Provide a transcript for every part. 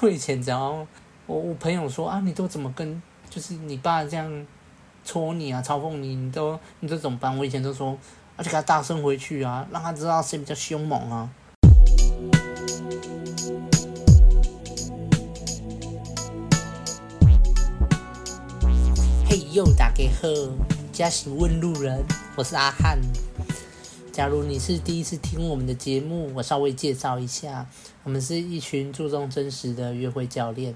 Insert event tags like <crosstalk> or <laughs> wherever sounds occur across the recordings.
我以前只要我我朋友说啊，你都怎么跟就是你爸这样戳你啊，嘲讽你，你都你都怎么办？我以前都说，而且给他大声回去啊，让他知道谁比较凶猛啊。嘿呦，大家好，这是问路人，我是阿汉。假如你是第一次听我们的节目，我稍微介绍一下，我们是一群注重真实的约会教练。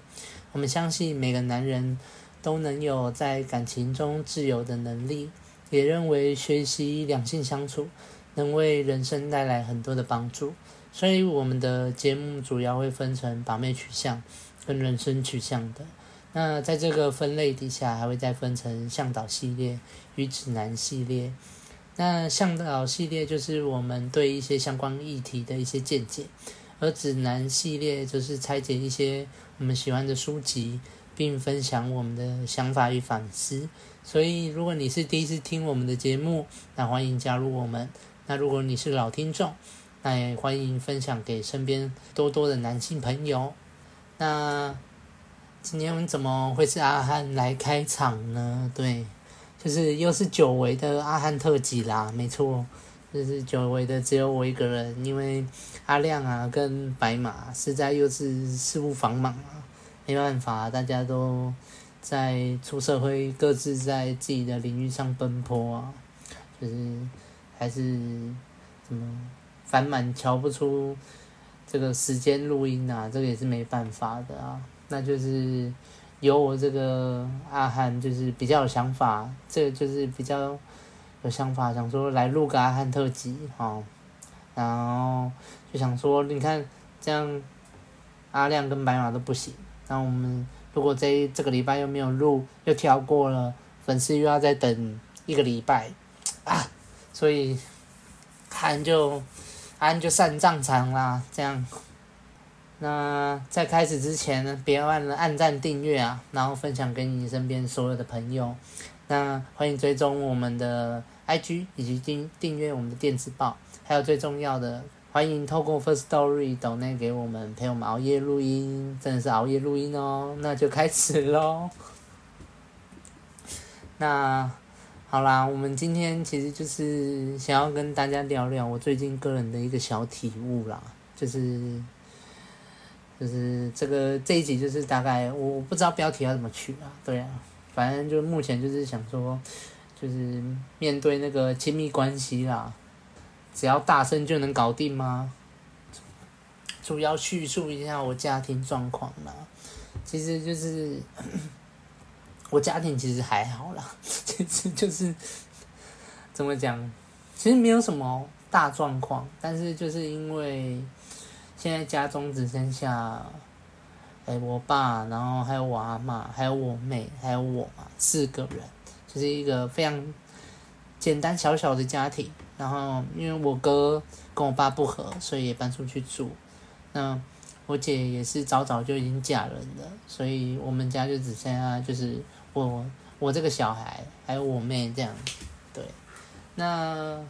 我们相信每个男人都能有在感情中自由的能力，也认为学习两性相处能为人生带来很多的帮助。所以我们的节目主要会分成把妹取向跟人生取向的。那在这个分类底下，还会再分成向导系列与指南系列。那向导系列就是我们对一些相关议题的一些见解，而指南系列就是拆解一些我们喜欢的书籍，并分享我们的想法与反思。所以，如果你是第一次听我们的节目，那欢迎加入我们；那如果你是老听众，那也欢迎分享给身边多多的男性朋友。那今天我们怎么会是阿汉来开场呢？对。就是又是久违的阿汉特辑啦，没错，就是久违的只有我一个人，因为阿亮啊跟白马实在又是事务繁忙啊，没办法，大家都在出社会，各自在自己的领域上奔波啊，就是还是怎么烦满瞧不出这个时间录音啊，这个也是没办法的啊，那就是。有我这个阿汉，就是比较有想法，这就是比较有想法，想说来录个阿汉特辑，哈，然后就想说，你看这样阿亮跟白马都不行，那我们如果这这个礼拜又没有录，又跳过了，粉丝又要再等一个礼拜啊，所以阿汉就阿汉就上战场啦，这样。那在开始之前呢，别忘了按赞、订阅啊，然后分享给你身边所有的朋友。那欢迎追踪我们的 IG 以及订订阅我们的电子报，还有最重要的，欢迎透过 First Story 抖内给我们陪我们熬夜录音，真的是熬夜录音哦。那就开始喽。那好啦，我们今天其实就是想要跟大家聊聊我最近个人的一个小体悟啦，就是。就是这个这一集就是大概我不知道标题要怎么取啊，对啊，反正就目前就是想说，就是面对那个亲密关系啦，只要大声就能搞定吗？主要叙述一下我家庭状况啦，其实就是 <coughs> 我家庭其实还好啦，<laughs> 其实就是怎么讲，其实没有什么大状况，但是就是因为。现在家中只剩下，哎，我爸，然后还有我阿嬷，还有我妹，还有我嘛，四个人，就是一个非常简单小小的家庭。然后因为我哥跟我爸不合，所以也搬出去住。那我姐也是早早就已经嫁人了，所以我们家就只剩下就是我我这个小孩，还有我妹这样。对，那。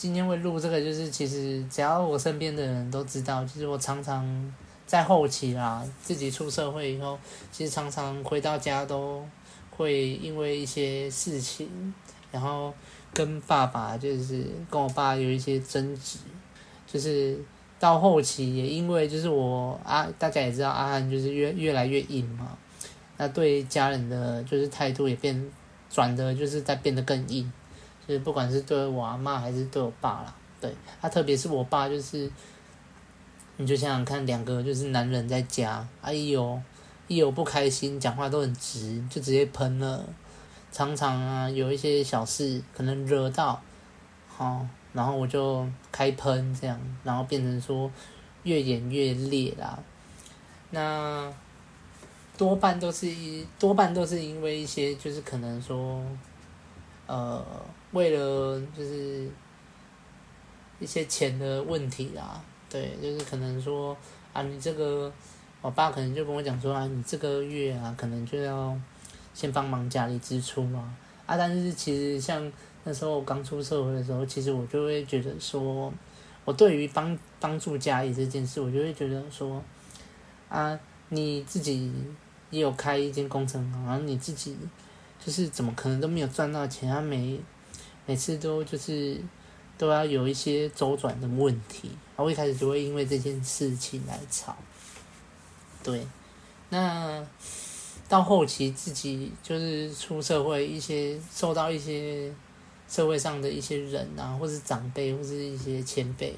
今天会录这个，就是其实只要我身边的人都知道，其实我常常在后期啦，自己出社会以后，其实常常回到家都会因为一些事情，然后跟爸爸就是跟我爸有一些争执，就是到后期也因为就是我啊，大家也知道阿汉就是越越来越硬嘛，那对家人的就是态度也变转的，就是在变得更硬。就是不管是对我阿嬷还是对我爸啦，对他，特别是我爸，就是你就想想看，两个就是男人在家，哎呦，一有不开心，讲话都很直，就直接喷了。常常啊，有一些小事可能惹到，好，然后我就开喷这样，然后变成说越演越烈啦。那多半都是一多半都是因为一些就是可能说，呃。为了就是一些钱的问题啦，对，就是可能说啊，你这个，我爸可能就跟我讲说啊，你这个月啊，可能就要先帮忙家里支出嘛，啊，但是其实像那时候我刚出社会的时候，其实我就会觉得说，我对于帮帮助家里这件事，我就会觉得说，啊，你自己也有开一间工程行，然后你自己就是怎么可能都没有赚到钱？他没每次都就是都要有一些周转的问题，然后一开始就会因为这件事情来吵。对，那到后期自己就是出社会，一些受到一些社会上的一些人啊，或是长辈，或是一些前辈，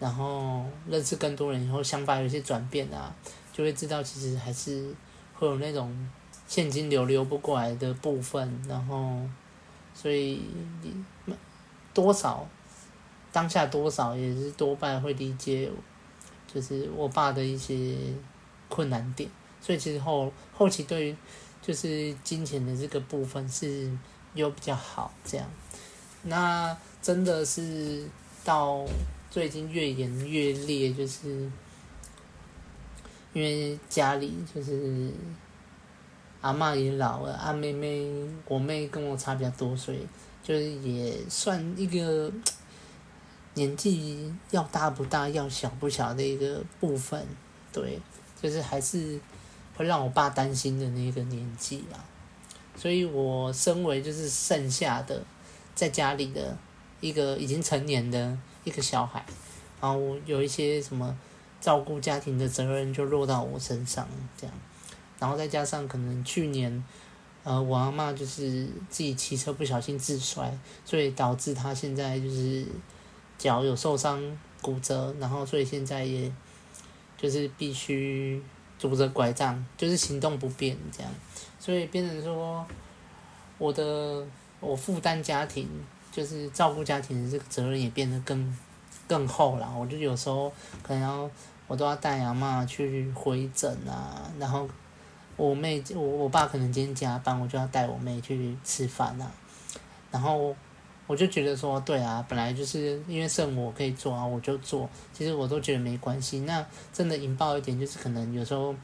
然后认识更多人以后，想法有些转变啊，就会知道其实还是会有那种现金流流不过来的部分，然后所以你多少当下多少也是多半会理解，就是我爸的一些。困难点，所以其实后后期对于就是金钱的这个部分是又比较好这样。那真的是到最近越演越烈，就是因为家里就是阿嬷也老了，阿妹妹我妹跟我差比较多岁，就是也算一个年纪要大不大要小不小的一个部分，对。就是还是会让我爸担心的那个年纪啦，所以我身为就是剩下的在家里的一个已经成年的一个小孩，然后有一些什么照顾家庭的责任就落到我身上这样，然后再加上可能去年呃我阿嬷就是自己骑车不小心自摔，所以导致她现在就是脚有受伤骨折，然后所以现在也。就是必须拄着拐杖，就是行动不便这样，所以变成说，我的我负担家庭，就是照顾家庭的这个责任也变得更更厚了。我就有时候可能要我都要带阿嬷去回诊啊，然后我妹我我爸可能今天加班，我就要带我妹去吃饭啊，然后。我就觉得说，对啊，本来就是因为剩我可以做啊，我就做。其实我都觉得没关系。那真的引爆一点，就是可能有时候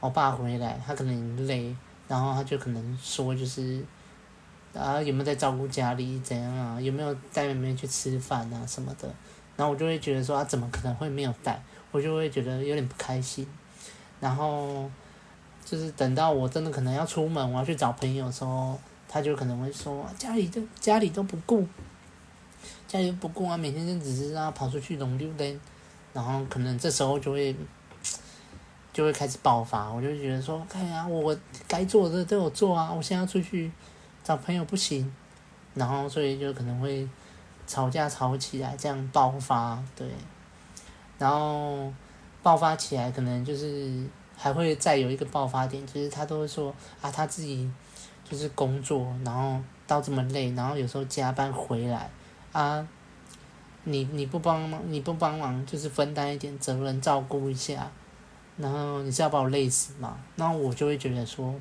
我爸回来，他可能累，然后他就可能说，就是啊有没有在照顾家里怎样啊？有没有带妹妹去吃饭啊什么的？然后我就会觉得说，啊怎么可能会没有带？我就会觉得有点不开心。然后就是等到我真的可能要出门，我要去找朋友的时候。他就可能会说，家里都家里都不顾，家里都不顾啊，每天就只是让他跑出去弄溜达，然后可能这时候就会就会开始爆发，我就觉得说，看呀，我该做的都有做啊，我现在要出去找朋友不行，然后所以就可能会吵架吵起来，这样爆发，对，然后爆发起来可能就是还会再有一个爆发点，就是他都会说啊，他自己。就是工作，然后到这么累，然后有时候加班回来，啊，你你不帮忙，你不帮忙，就是分担一点责任，照顾一下，然后你是要把我累死吗？然后我就会觉得说，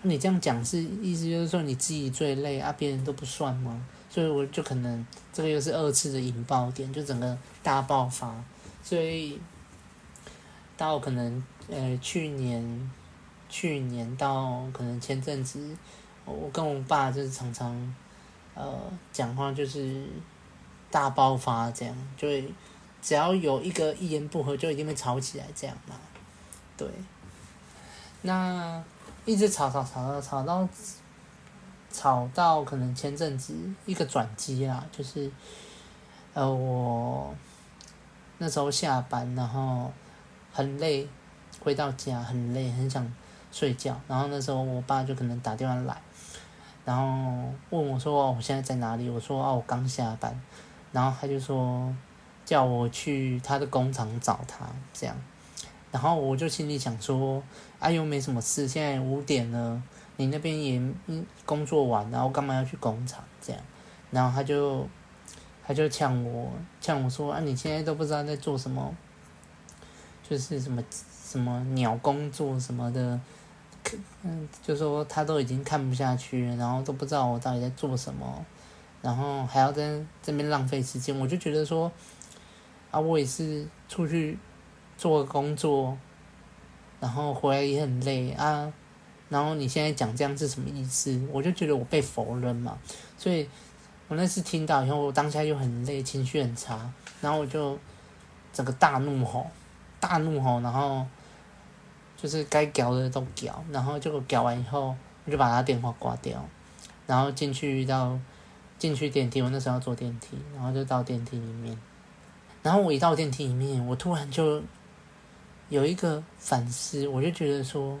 你这样讲是意思就是说你自己最累啊，别人都不算吗？所以我就可能这个又是二次的引爆点，就整个大爆发，所以到可能呃去年。去年到可能前阵子，我跟我爸就是常常，呃，讲话就是大爆发这样，就会只要有一个一言不合就一定会吵起来这样嘛，对。那一直吵吵吵到吵到吵到可能前阵子一个转机啦，就是呃我那时候下班然后很累，回到家很累很想。睡觉，然后那时候我爸就可能打电话来，然后问我说：“我现在在哪里？”我说：“哦，我刚下班。”然后他就说叫我去他的工厂找他，这样。然后我就心里想说：“啊，又没什么事，现在五点了，你那边也工作完，然后干嘛要去工厂？”这样。然后他就他就呛我，呛我说：“啊，你现在都不知道在做什么，就是什么什么鸟工作什么的。”嗯，就说他都已经看不下去，然后都不知道我到底在做什么，然后还要在这边浪费时间，我就觉得说，啊，我也是出去做工作，然后回来也很累啊，然后你现在讲这样是什么意思？我就觉得我被否认嘛，所以我那次听到以后，我当下又很累，情绪很差，然后我就整个大怒吼，大怒吼，然后。就是该屌的都屌，然后结果缴完以后，我就把他电话挂掉，然后进去到进去电梯，我那时候要坐电梯，然后就到电梯里面，然后我一到电梯里面，我突然就有一个反思，我就觉得说，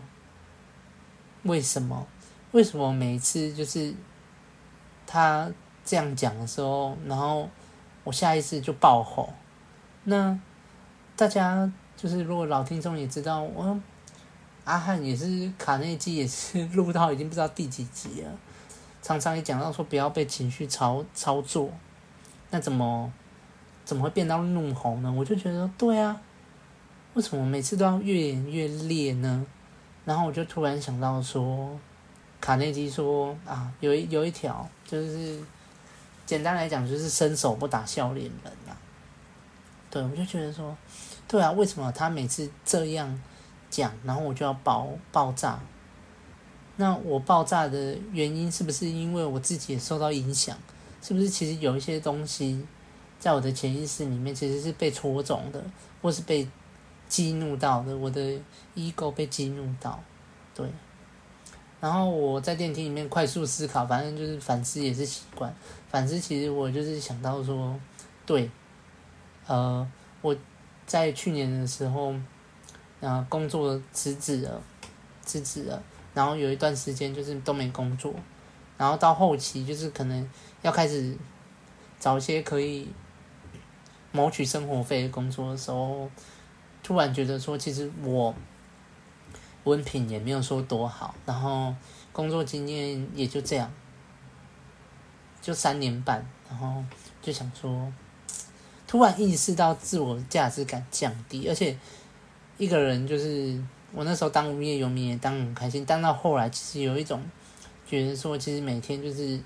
为什么？为什么每次就是他这样讲的时候，然后我下意识就爆吼？那大家就是如果老听众也知道，我阿汉也是卡内基，也是 <laughs> 录到已经不知道第几集了。常常也讲到说不要被情绪操操作，那怎么怎么会变到怒吼呢？我就觉得对啊，为什么每次都要越演越烈呢？然后我就突然想到说。卡内基说啊，有一有一条，就是简单来讲，就是伸手不打笑脸人啊。对，我就觉得说，对啊，为什么他每次这样讲，然后我就要爆爆炸？那我爆炸的原因是不是因为我自己也受到影响？是不是其实有一些东西在我的潜意识里面其实是被戳中的，或是被激怒到的？我的 ego 被激怒到，对。然后我在电梯里面快速思考，反正就是反思也是习惯。反思其实我就是想到说，对，呃，我在去年的时候，呃，工作辞职了，辞职了，然后有一段时间就是都没工作，然后到后期就是可能要开始找一些可以谋取生活费的工作的时候，突然觉得说，其实我。文凭也没有说多好，然后工作经验也就这样，就三年半，然后就想说，突然意识到自我价值感降低，而且一个人就是我那时候当无业游民也当很开心，当到后来其实有一种觉得说，其实每天就是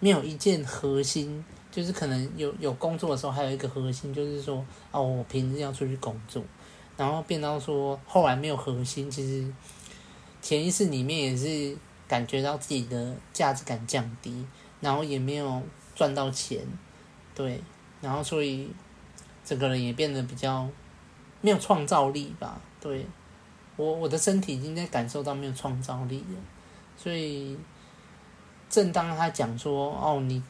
没有一件核心，就是可能有有工作的时候还有一个核心，就是说哦，我平时要出去工作。然后变到说，后来没有核心，其实潜意识里面也是感觉到自己的价值感降低，然后也没有赚到钱，对，然后所以整个人也变得比较没有创造力吧，对，我我的身体已经在感受到没有创造力了，所以正当他讲说哦，你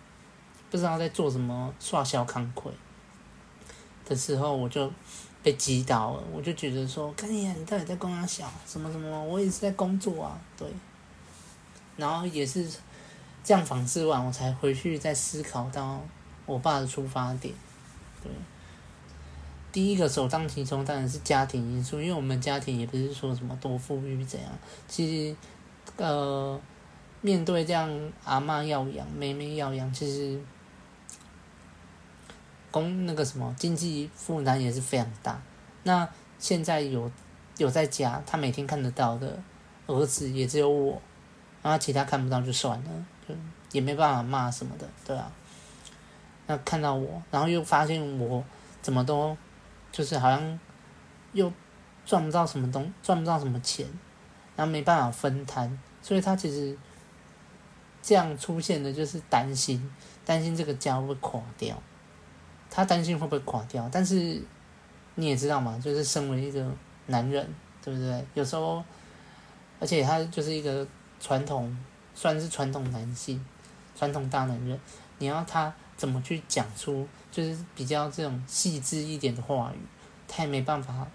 不知道在做什么耍小康亏的时候，我就。被击倒了，我就觉得说，看你，你到底在工哪小什么什么？我也是在工作啊，对。然后也是这样反思完，我才回去再思考到我爸的出发点。对，第一个首当其冲当然是家庭因素，因为我们家庭也不是说什么多富裕怎样。其实，呃，面对这样阿嬷要养，妹妹要养，其实。工那个什么经济负担也是非常大。那现在有有在家，他每天看得到的儿子也只有我，然后其他看不到就算了，就也没办法骂什么的，对啊。那看到我，然后又发现我怎么都就是好像又赚不到什么东，赚不到什么钱，然后没办法分摊，所以他其实这样出现的就是担心，担心这个家会垮掉。他担心会不会垮掉，但是你也知道嘛，就是身为一个男人，对不对？有时候，而且他就是一个传统，算是传统男性，传统大男人，你要他怎么去讲出，就是比较这种细致一点的话语，他也没办法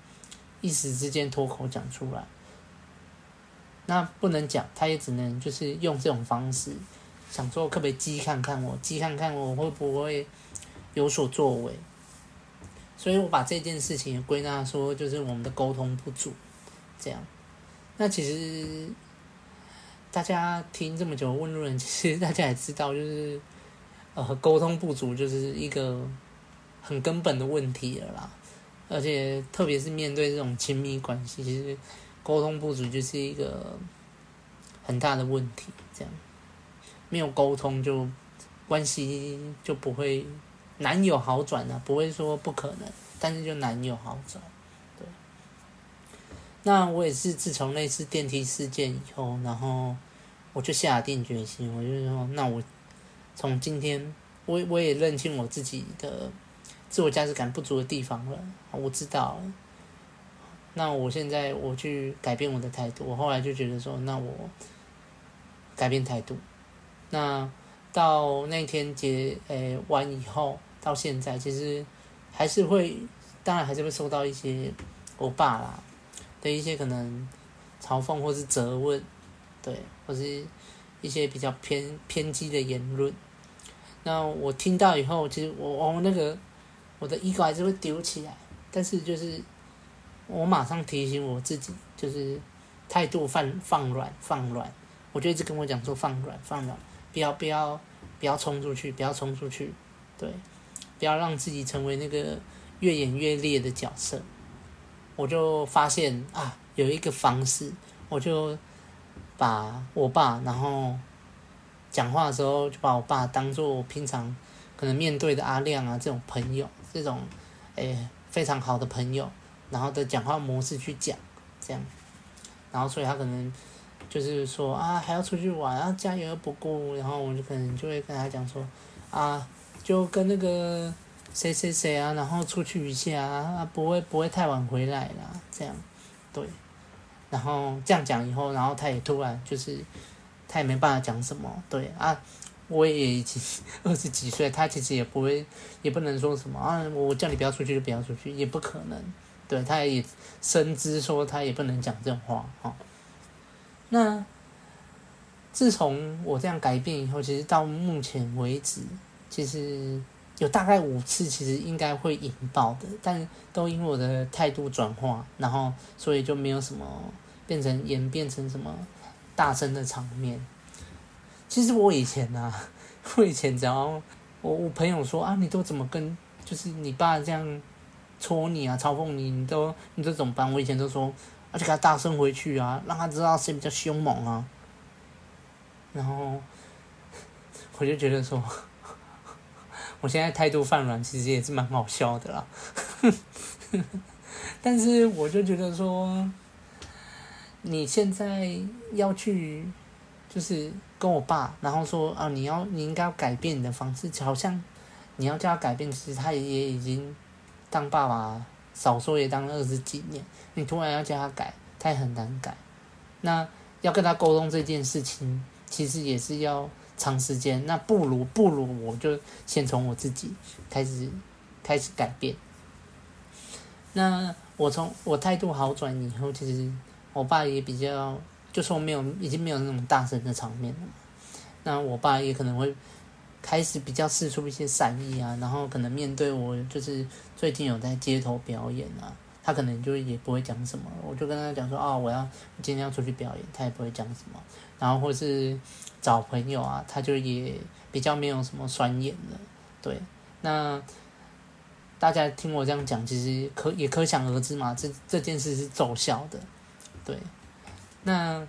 一时之间脱口讲出来。那不能讲，他也只能就是用这种方式，想说可不可以激看看我，激看看我会不会。有所作为，所以我把这件事情也归纳说，就是我们的沟通不足，这样。那其实大家听这么久问路人，其实大家也知道，就是呃沟通不足就是一个很根本的问题了啦。而且特别是面对这种亲密关系，其实沟通不足就是一个很大的问题。这样没有沟通，就关系就不会。难有好转了、不会说不可能，但是就难有好转。对，那我也是自从那次电梯事件以后，然后我就下定决心，我就说，那我从今天，我我也认清我自己的自我价值感不足的地方了，我知道。那我现在我去改变我的态度，我后来就觉得说，那我改变态度。那到那天结诶完以后，到现在其实还是会，当然还是会收到一些我爸啦的一些可能嘲讽或是责问，对，或是一些比较偏偏激的言论。那我听到以后，其实我我那个我的 ego 还是会丢起来，但是就是我马上提醒我自己，就是态度放放软放软，我就一直跟我讲说放软放软，不要不要不要冲出去，不要冲出去，对，不要让自己成为那个越演越烈的角色。我就发现啊，有一个方式，我就把我爸，然后。讲话的时候就把我爸当做平常可能面对的阿亮啊这种朋友，这种诶非常好的朋友，然后的讲话模式去讲，这样，然后所以他可能就是说啊还要出去玩啊加油不顾，然后我就可能就会跟他讲说啊就跟那个谁谁谁啊，然后出去一下啊不会不会太晚回来啦，这样，对，然后这样讲以后，然后他也突然就是。他也没办法讲什么，对啊，我也已经二十几岁，他其实也不会，也不能说什么啊，我叫你不要出去就不要出去，也不可能，对，他也深知说他也不能讲这种话哈。那自从我这样改变以后，其实到目前为止，其实有大概五次，其实应该会引爆的，但都因为我的态度转化，然后所以就没有什么变成演变成什么。大声的场面，其实我以前啊，<laughs> 我以前只要我我朋友说啊，你都怎么跟就是你爸这样戳你啊，嘲讽你，你都你都怎么办？我以前都说，而且给他大声回去啊，让他知道谁比较凶猛啊。然后 <laughs> 我就觉得说，<laughs> 我现在态度放软，其实也是蛮好笑的啦。但是我就觉得说。你现在要去，就是跟我爸，然后说啊，你要你应该要改变你的方式，好像你要叫他改变，其实他也已经当爸爸，少说也当了二十几年，你突然要叫他改，他也很难改。那要跟他沟通这件事情，其实也是要长时间。那不如不如我就先从我自己开始开始改变。那我从我态度好转以后，其实。我爸也比较，就说没有，已经没有那种大声的场面了。那我爸也可能会开始比较释出一些善意啊，然后可能面对我，就是最近有在街头表演啊，他可能就也不会讲什么。我就跟他讲说，哦，我要今天要出去表演，他也不会讲什么。然后或是找朋友啊，他就也比较没有什么酸言了。对，那大家听我这样讲，其实可也可想而知嘛，这这件事是奏效的。对，那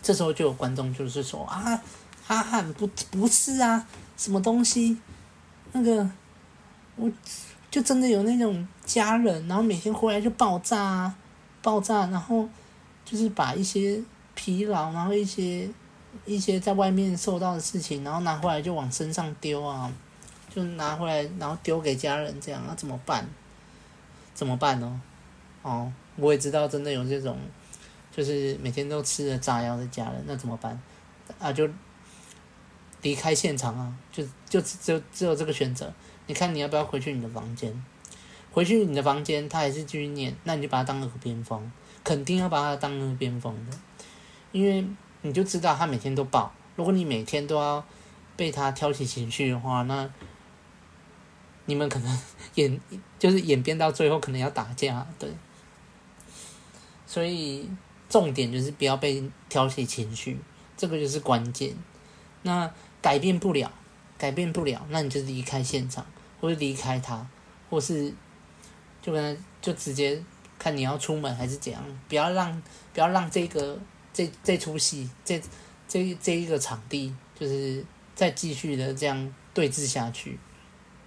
这时候就有观众就是说啊，阿汉不不是啊，什么东西？那个我就真的有那种家人，然后每天回来就爆炸啊，爆炸，然后就是把一些疲劳，然后一些一些在外面受到的事情，然后拿回来就往身上丢啊，就拿回来然后丢给家人这样，那怎么办？怎么办呢？哦，哦我也知道真的有这种。就是每天都吃了炸药的家人，那怎么办？啊，就离开现场啊！就就只有只有这个选择。你看你要不要回去你的房间？回去你的房间，他还是继续念，那你就把他当耳边风，肯定要把他当耳边风的，因为你就知道他每天都爆。如果你每天都要被他挑起情绪的话，那你们可能演就是演变到最后可能要打架，对。所以。重点就是不要被挑起情绪，这个就是关键。那改变不了，改变不了，那你就离开现场，或者离开他，或是就跟他就直接看你要出门还是怎样，不要让不要让这个这这出戏这这这一个场地就是再继续的这样对峙下去。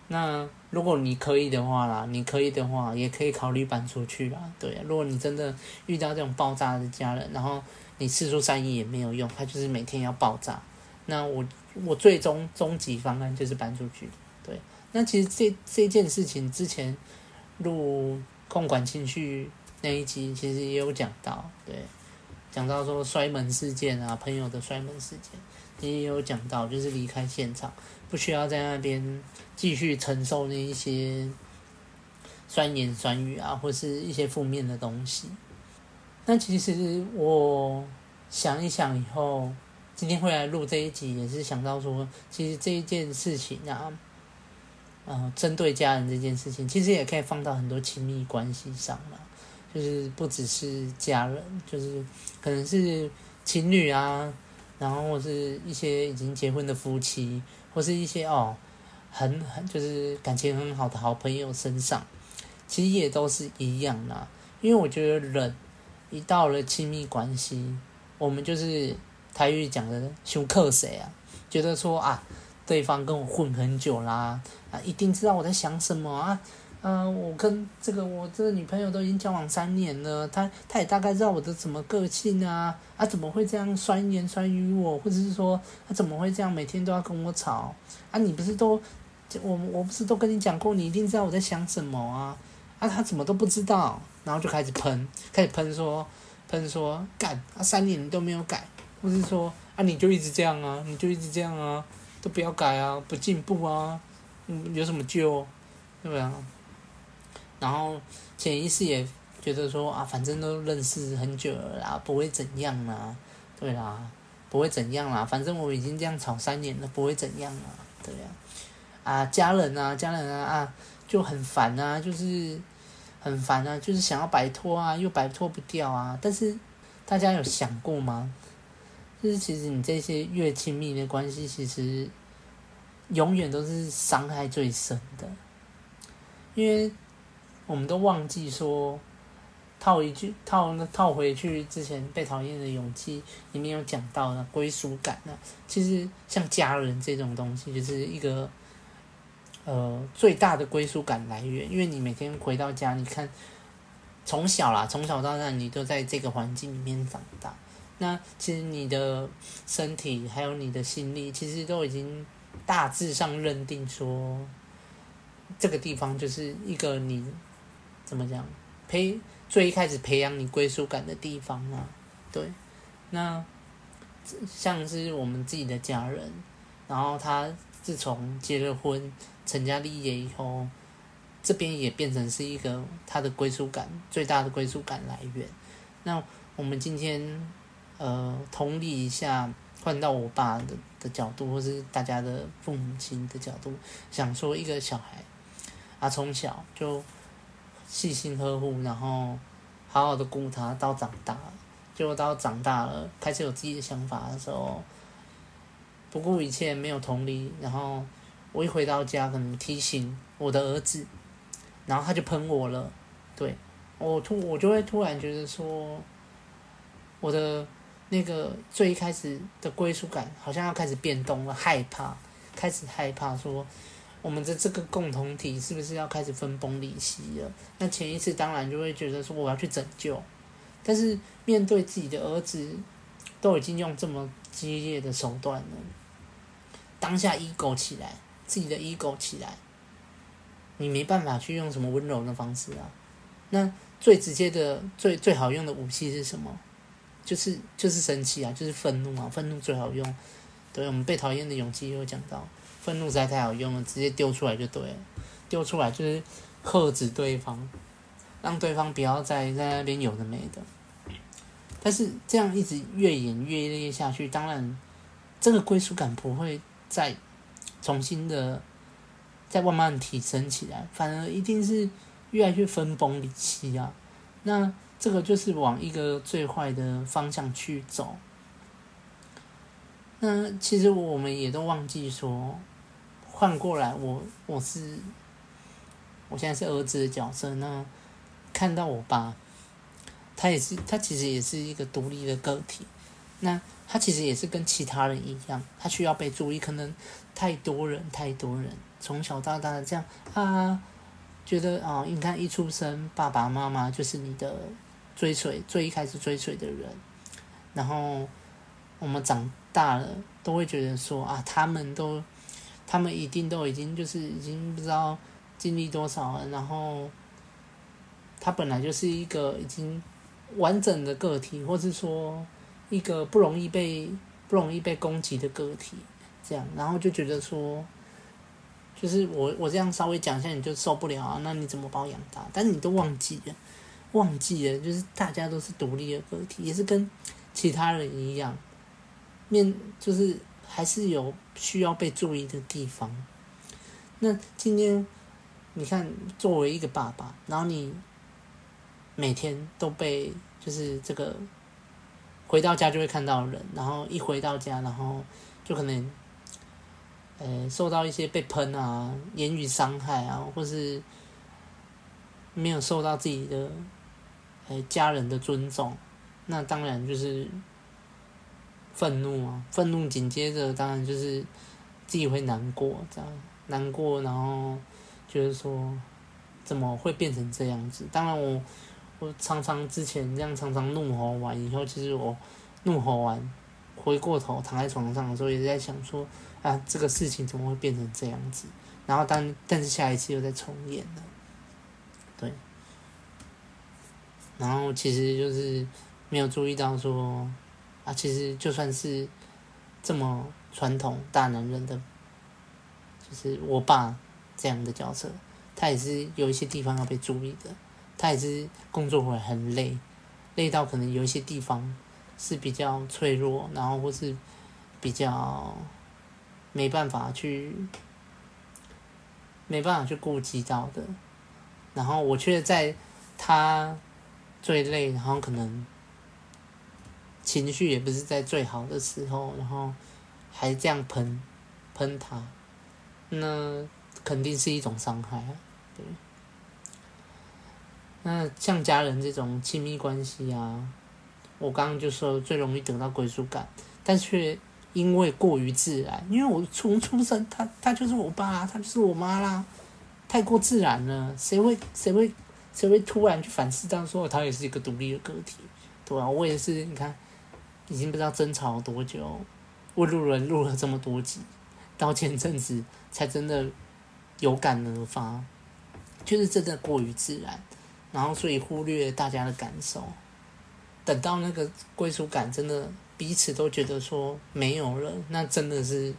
那如果你可以的话啦，你可以的话，也可以考虑搬出去啦。对，如果你真的遇到这种爆炸的家人，然后你四处善意也没有用，他就是每天要爆炸。那我我最终终极方案就是搬出去。对，那其实这这件事情之前录控管情绪那一集其实也有讲到，对，讲到说摔门事件啊，朋友的摔门事件，也有讲到，就是离开现场，不需要在那边继续承受那一些酸言酸语啊，或是一些负面的东西。那其实我想一想以后，今天会来录这一集，也是想到说，其实这一件事情啊。呃，针对家人这件事情，其实也可以放到很多亲密关系上了，就是不只是家人，就是可能是情侣啊，然后或是一些已经结婚的夫妻，或是一些哦，很很就是感情很好的好朋友身上，其实也都是一样啦。因为我觉得人一到了亲密关系，我们就是台语讲的“熊克谁啊”，觉得说啊。对方跟我混很久啦，啊，一定知道我在想什么啊，嗯、我跟这个我这个女朋友都已经交往三年了，她她也大概知道我的什么个性啊，啊，怎么会这样酸言酸语我，或者是说她怎么会这样每天都要跟我吵啊？你不是都我我不是都跟你讲过，你一定知道我在想什么啊？啊，她怎么都不知道？然后就开始喷，开始喷说喷说干啊，三年你都没有改，或是说啊，你就一直这样啊，你就一直这样啊。都不要改啊，不进步啊，嗯，有什么救？对不对啊？然后潜意识也觉得说啊，反正都认识很久了啦，不会怎样啦，对啦，不会怎样啦，反正我已经这样吵三年了，不会怎样啦，对呀，啊，家人啊，家人啊啊，就很烦啊，就是很烦啊，就是想要摆脱啊，又摆脱不掉啊，但是大家有想过吗？就是其实你这些越亲密的关系，其实永远都是伤害最深的，因为我们都忘记说，套一句套那套回去之前被讨厌的勇气里面有讲到的归属感呢。其实像家人这种东西，就是一个呃最大的归属感来源，因为你每天回到家，你看从小啦，从小到大你都在这个环境里面长大。那其实你的身体还有你的心力，其实都已经大致上认定说，这个地方就是一个你怎么讲培最一开始培养你归属感的地方啊。对，那像是我们自己的家人，然后他自从结了婚、成家立业以后，这边也变成是一个他的归属感最大的归属感来源。那我们今天。呃，同理一下，换到我爸的的角度，或是大家的父母亲的角度，想说一个小孩，啊，从小就细心呵护，然后好好的顾他，到长大，就到长大了，开始有自己的想法的时候，不顾一切，没有同理，然后我一回到家，可能提醒我的儿子，然后他就喷我了，对，我突我就会突然觉得说，我的。那个最一开始的归属感好像要开始变动了，害怕，开始害怕说，我们的这个共同体是不是要开始分崩离析了？那前一次当然就会觉得说我要去拯救，但是面对自己的儿子，都已经用这么激烈的手段了，当下 ego 起来，自己的 ego 起来，你没办法去用什么温柔的方式啊。那最直接的、最最好用的武器是什么？就是就是生气啊，就是愤怒啊，愤怒最好用。对，我们被讨厌的勇气也有讲到，愤怒在太好用了，直接丢出来就对了，丢出来就是喝止对方，让对方不要再在那边有的没的。但是这样一直越演越烈下去，当然这个归属感不会再重新的再慢慢提升起来，反而一定是越来越分崩离析啊。那。这个就是往一个最坏的方向去走。那其实我们也都忘记说，换过来我我是我现在是儿子的角色。那看到我爸，他也是他其实也是一个独立的个体。那他其实也是跟其他人一样，他需要被注意。可能太多人太多人从小到大的这样啊，觉得啊，你看一出生爸爸妈妈就是你的。追随最一开始追随的人，然后我们长大了都会觉得说啊，他们都，他们一定都已经就是已经不知道经历多少了，然后他本来就是一个已经完整的个体，或是说一个不容易被不容易被攻击的个体，这样，然后就觉得说，就是我我这样稍微讲一下你就受不了啊，那你怎么把我养大？但是你都忘记了，忘记了，就是大家都是独立的个体，也是跟其他人一样，面就是还是有需要被注意的地方。那今天你看，作为一个爸爸，然后你每天都被就是这个回到家就会看到人，然后一回到家，然后就可能呃受到一些被喷啊、言语伤害啊，或是没有受到自己的呃家人的尊重，那当然就是愤怒啊，愤怒紧接着当然就是自己会难过这样。难过，然后就是说，怎么会变成这样子？当然我，我常常之前这样常常怒吼完以后，其实我怒吼完，回过头躺在床上的时候，也在想说，啊，这个事情怎么会变成这样子？然后但但是下一次又在重演了，对。然后其实就是没有注意到说，其实就算是这么传统大男人的。就是我爸这样的角色，他也是有一些地方要被注意的。他也是工作回来很累，累到可能有一些地方是比较脆弱，然后或是比较没办法去没办法去顾及到的。然后我却在他最累，然后可能情绪也不是在最好的时候，然后还这样喷喷他。那肯定是一种伤害，对。那像家人这种亲密关系啊，我刚刚就说最容易得到归属感，但却因为过于自然，因为我从出生，他他就是我爸，他就是我妈啦，太过自然了，谁会谁会谁会突然去反思到说他也是一个独立的个体，对吧？我也是，你看，已经不知道争吵了多久，我录了录了这么多集。到前阵子才真的有感而发，就是真的过于自然，然后所以忽略大家的感受。等到那个归属感真的彼此都觉得说没有了，那真的是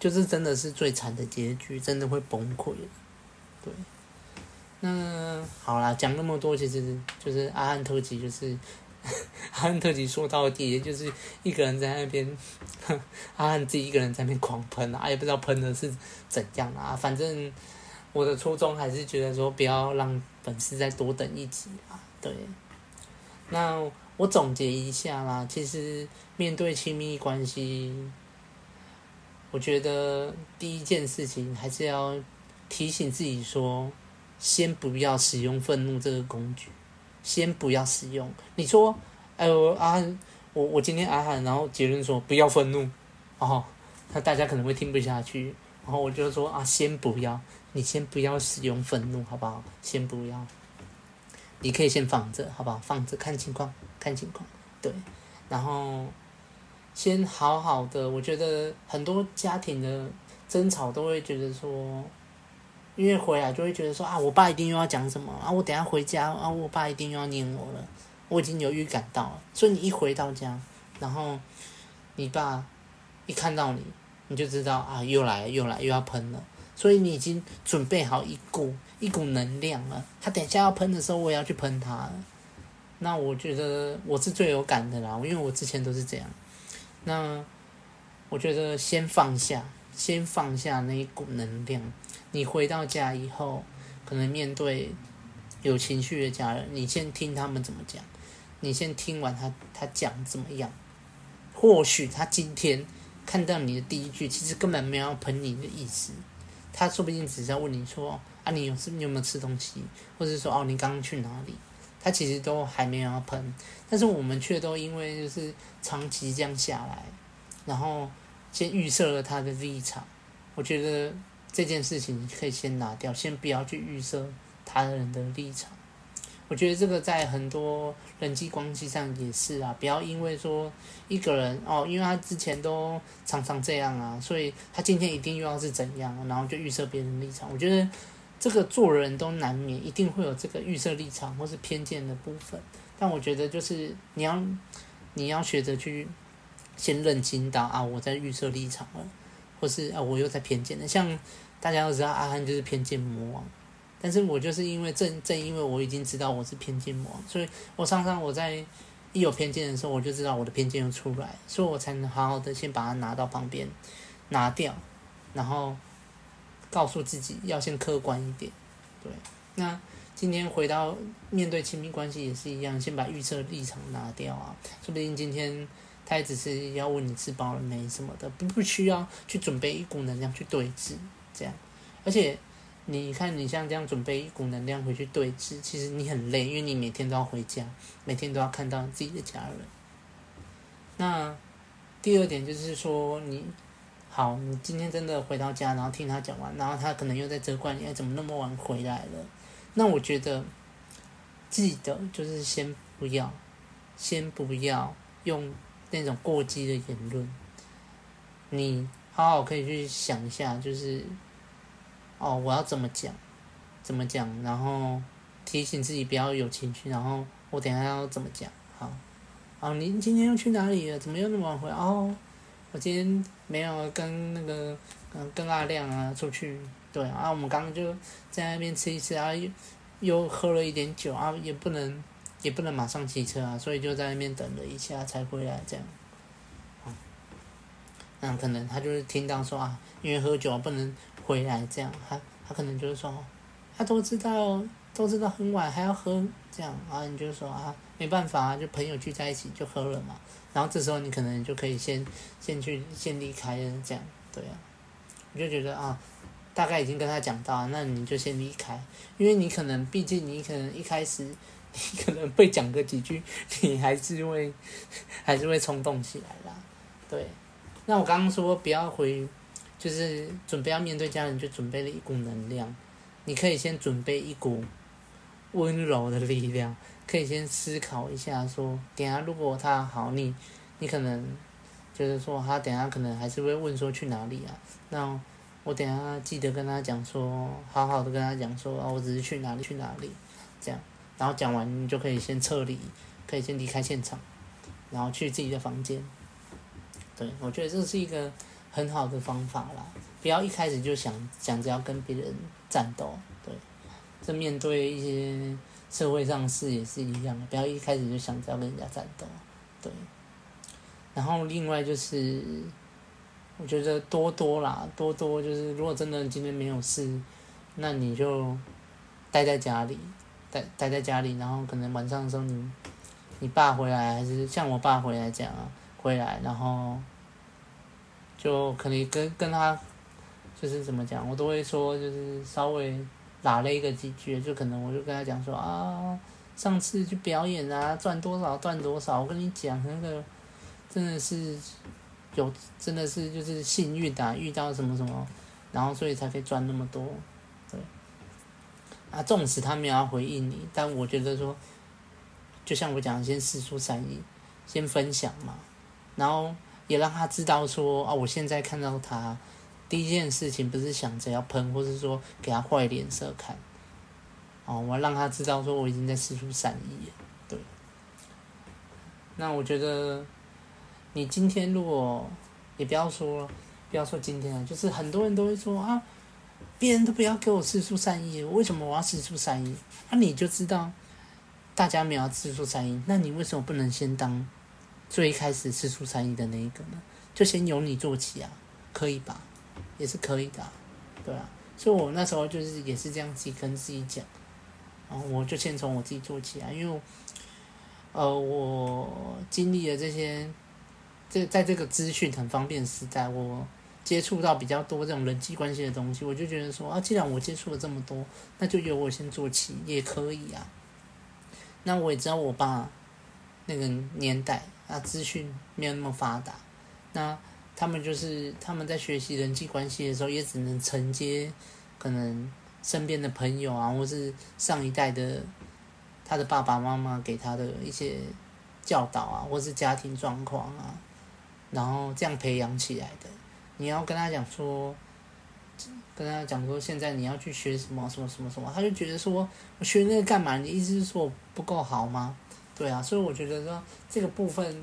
就是真的是最惨的结局，真的会崩溃。对，那好啦，讲那么多，其实就是阿汉特辑，就是。<laughs> 阿汉特辑说到底，也就是一个人在那边，阿汉自己一个人在那边狂喷啊，也不知道喷的是怎样啊。反正我的初衷还是觉得说，不要让粉丝再多等一集啊。对，那我总结一下啦，其实面对亲密关系，我觉得第一件事情还是要提醒自己说，先不要使用愤怒这个工具。先不要使用。你说，哎呦，阿汉，我我今天啊喊，然后结论说不要愤怒，哦，那大家可能会听不下去。然后我就说啊，先不要，你先不要使用愤怒，好不好？先不要，你可以先放着，好不好？放着看情况，看情况。对，然后先好好的。我觉得很多家庭的争吵都会觉得说。因为回来就会觉得说啊，我爸一定又要讲什么啊，我等下回家啊，我爸一定又要念我了，我已经有预感到了。所以你一回到家，然后你爸一看到你，你就知道啊，又来又来又要喷了。所以你已经准备好一股一股能量了，他等下要喷的时候，我也要去喷他了。那我觉得我是最有感的啦，因为我之前都是这样。那我觉得先放下，先放下那一股能量。你回到家以后，可能面对有情绪的家人，你先听他们怎么讲，你先听完他他讲怎么样。或许他今天看到你的第一句，其实根本没有要喷你的意思，他说不定只是要问你说啊，你有是你有没有吃东西，或者说哦，你刚刚去哪里？他其实都还没有要喷，但是我们却都因为就是长期这样下来，然后先预设了他的立场，我觉得。这件事情你可以先拿掉，先不要去预设他人的立场。我觉得这个在很多人际关系上也是啊，不要因为说一个人哦，因为他之前都常常这样啊，所以他今天一定又要是怎样，然后就预设别人立场。我觉得这个做人都难免一定会有这个预设立场或是偏见的部分，但我觉得就是你要你要学着去先认清到啊，我在预设立场了，或是啊我又在偏见了。像大家都知道阿汉就是偏见魔王，但是我就是因为正正因为我已经知道我是偏见魔王，所以我常常我在一有偏见的时候，我就知道我的偏见又出来，所以我才能好好的先把它拿到旁边拿掉，然后。告诉自己要先客观一点，对。那今天回到面对亲密关系也是一样，先把预测立场拿掉啊。说不定今天他也只是要问你吃饱了没什么的，不不需要去准备一股能量去对峙这样。而且你看，你像这样准备一股能量回去对峙，其实你很累，因为你每天都要回家，每天都要看到自己的家人。那第二点就是说你。好，你今天真的回到家，然后听他讲完，然后他可能又在责怪你，哎，怎么那么晚回来了？那我觉得，记得就是先不要，先不要用那种过激的言论。你好好可以去想一下，就是，哦，我要怎么讲，怎么讲，然后提醒自己不要有情绪，然后我等下要怎么讲？好，哦，你今天又去哪里了？怎么又那么晚回？哦。我今天没有跟那个嗯跟阿亮啊出去，对啊，我们刚刚就在那边吃一吃啊，又又喝了一点酒啊，也不能也不能马上骑车啊，所以就在那边等了一下才回来这样。嗯，那可能他就是听到说啊，因为喝酒不能回来这样，他他可能就是说，他都知道都知道很晚还要喝这样，然后你就说啊，没办法啊，就朋友聚在一起就喝了嘛。然后这时候你可能就可以先先去先离开，这样。对啊，我就觉得啊，大概已经跟他讲到，那你就先离开，因为你可能毕竟你可能一开始你 <laughs> 可能被讲个几句，<laughs> 你还是会 <laughs> 还是会冲动起来啦，对。那我刚刚说不要回，就是准备要面对家人，就准备了一股能量，你可以先准备一股温柔的力量。可以先思考一下，说等下如果他好，你你可能就是说他等下可能还是会问说去哪里啊？那我等下记得跟他讲说，好好的跟他讲说啊，我只是去哪里去哪里，这样，然后讲完你就可以先撤离，可以先离开现场，然后去自己的房间。对，我觉得这是一个很好的方法啦，不要一开始就想想着要跟别人战斗，对，这面对一些。社会上事也是一样的，不要一开始就想着要跟人家战斗，对。然后另外就是，我觉得多多啦，多多就是，如果真的今天没有事，那你就待在家里，待待在家里，然后可能晚上的时候你你爸回来，还是像我爸回来这样啊，回来然后就可能跟跟他就是怎么讲，我都会说就是稍微。打了一个几句，就可能我就跟他讲说啊，上次去表演啊，赚多少赚多少，我跟你讲那个真的是有，真的是就是幸运啊，遇到什么什么，然后所以才可以赚那么多，啊，纵使他没有要回应你，但我觉得说，就像我讲，先释出善意，先分享嘛，然后也让他知道说啊，我现在看到他。第一件事情不是想着要喷，或是说给他坏脸色看，哦，我让他知道说我已经在释出善意了，对。那我觉得，你今天如果也不要说，不要说今天了，就是很多人都会说啊，别人都不要给我四出善意，为什么我要四出善意？那、你就知道，大家没有四出善意，那你为什么不能先当最一开始四出善意的那一个呢？就先由你做起啊，可以吧？也是可以的，对啊，所以我那时候就是也是这样子跟自己讲，然后我就先从我自己做起啊，因为，呃，我经历了这些，这在这个资讯很方便的时代，我接触到比较多这种人际关系的东西，我就觉得说啊，既然我接触了这么多，那就由我先做起也可以啊。那我也知道我爸那个年代啊，资讯没有那么发达，那。他们就是他们在学习人际关系的时候，也只能承接可能身边的朋友啊，或是上一代的他的爸爸妈妈给他的一些教导啊，或是家庭状况啊，然后这样培养起来的。你要跟他讲说，跟他讲说，现在你要去学什么什么什么什么，他就觉得说我学那个干嘛？你意思是说我不够好吗？对啊，所以我觉得说这个部分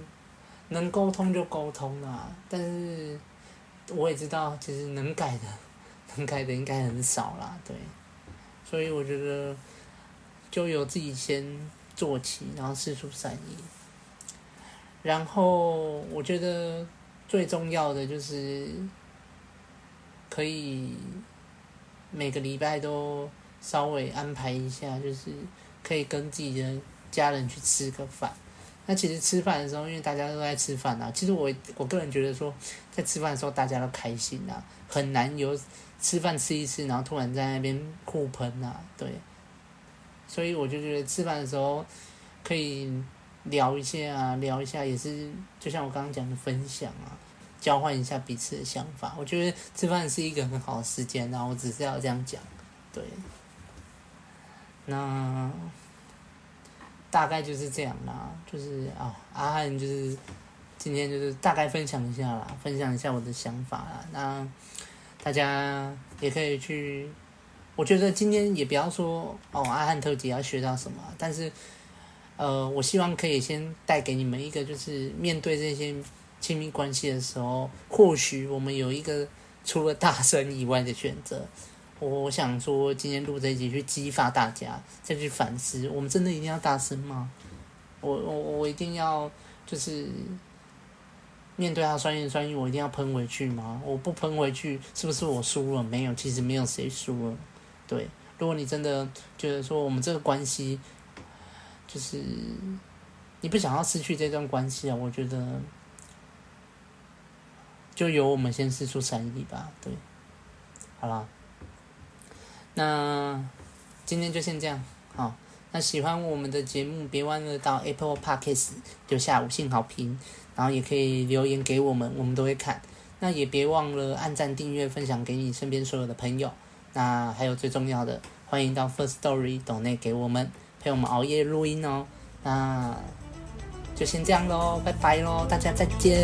能沟通就沟通啦，但是我也知道，其实能改的，<laughs> 能改的应该很少啦，对，所以我觉得就由自己先做起，然后释出善意，然后我觉得最重要的就是可以每个礼拜都稍微安排一下，就是可以跟自己的。家人去吃个饭，那其实吃饭的时候，因为大家都在吃饭啊。其实我我个人觉得说，在吃饭的时候大家都开心啊，很难有吃饭吃一吃，然后突然在那边互喷啊，对。所以我就觉得吃饭的时候可以聊一下啊，聊一下也是就像我刚刚讲的分享啊，交换一下彼此的想法。我觉得吃饭是一个很好的时间，然后我只是要这样讲，对。那。大概就是这样啦，就是啊、阿汉就是今天就是大概分享一下啦，分享一下我的想法啦。那大家也可以去，我觉得今天也不要说哦，阿汉特辑要学到什么，但是呃，我希望可以先带给你们一个，就是面对这些亲密关系的时候，或许我们有一个除了大声以外的选择。我想说，今天录这一集去激发大家再去反思：我们真的一定要大声吗？我我我一定要就是面对他酸言酸语，我一定要喷回去吗？我不喷回去，是不是我输了？没有，其实没有谁输了。对，如果你真的觉得说我们这个关系就是你不想要失去这段关系啊，我觉得就由我们先释出善意吧。对，好啦。那今天就先这样，好。那喜欢我们的节目，别忘了到 Apple Podcast 留下五星好评，然后也可以留言给我们，我们都会看。那也别忘了按赞、订阅、分享给你身边所有的朋友。那还有最重要的，欢迎到 First Story 抖内给我们陪我们熬夜录音哦。那就先这样喽，拜拜喽，大家再见。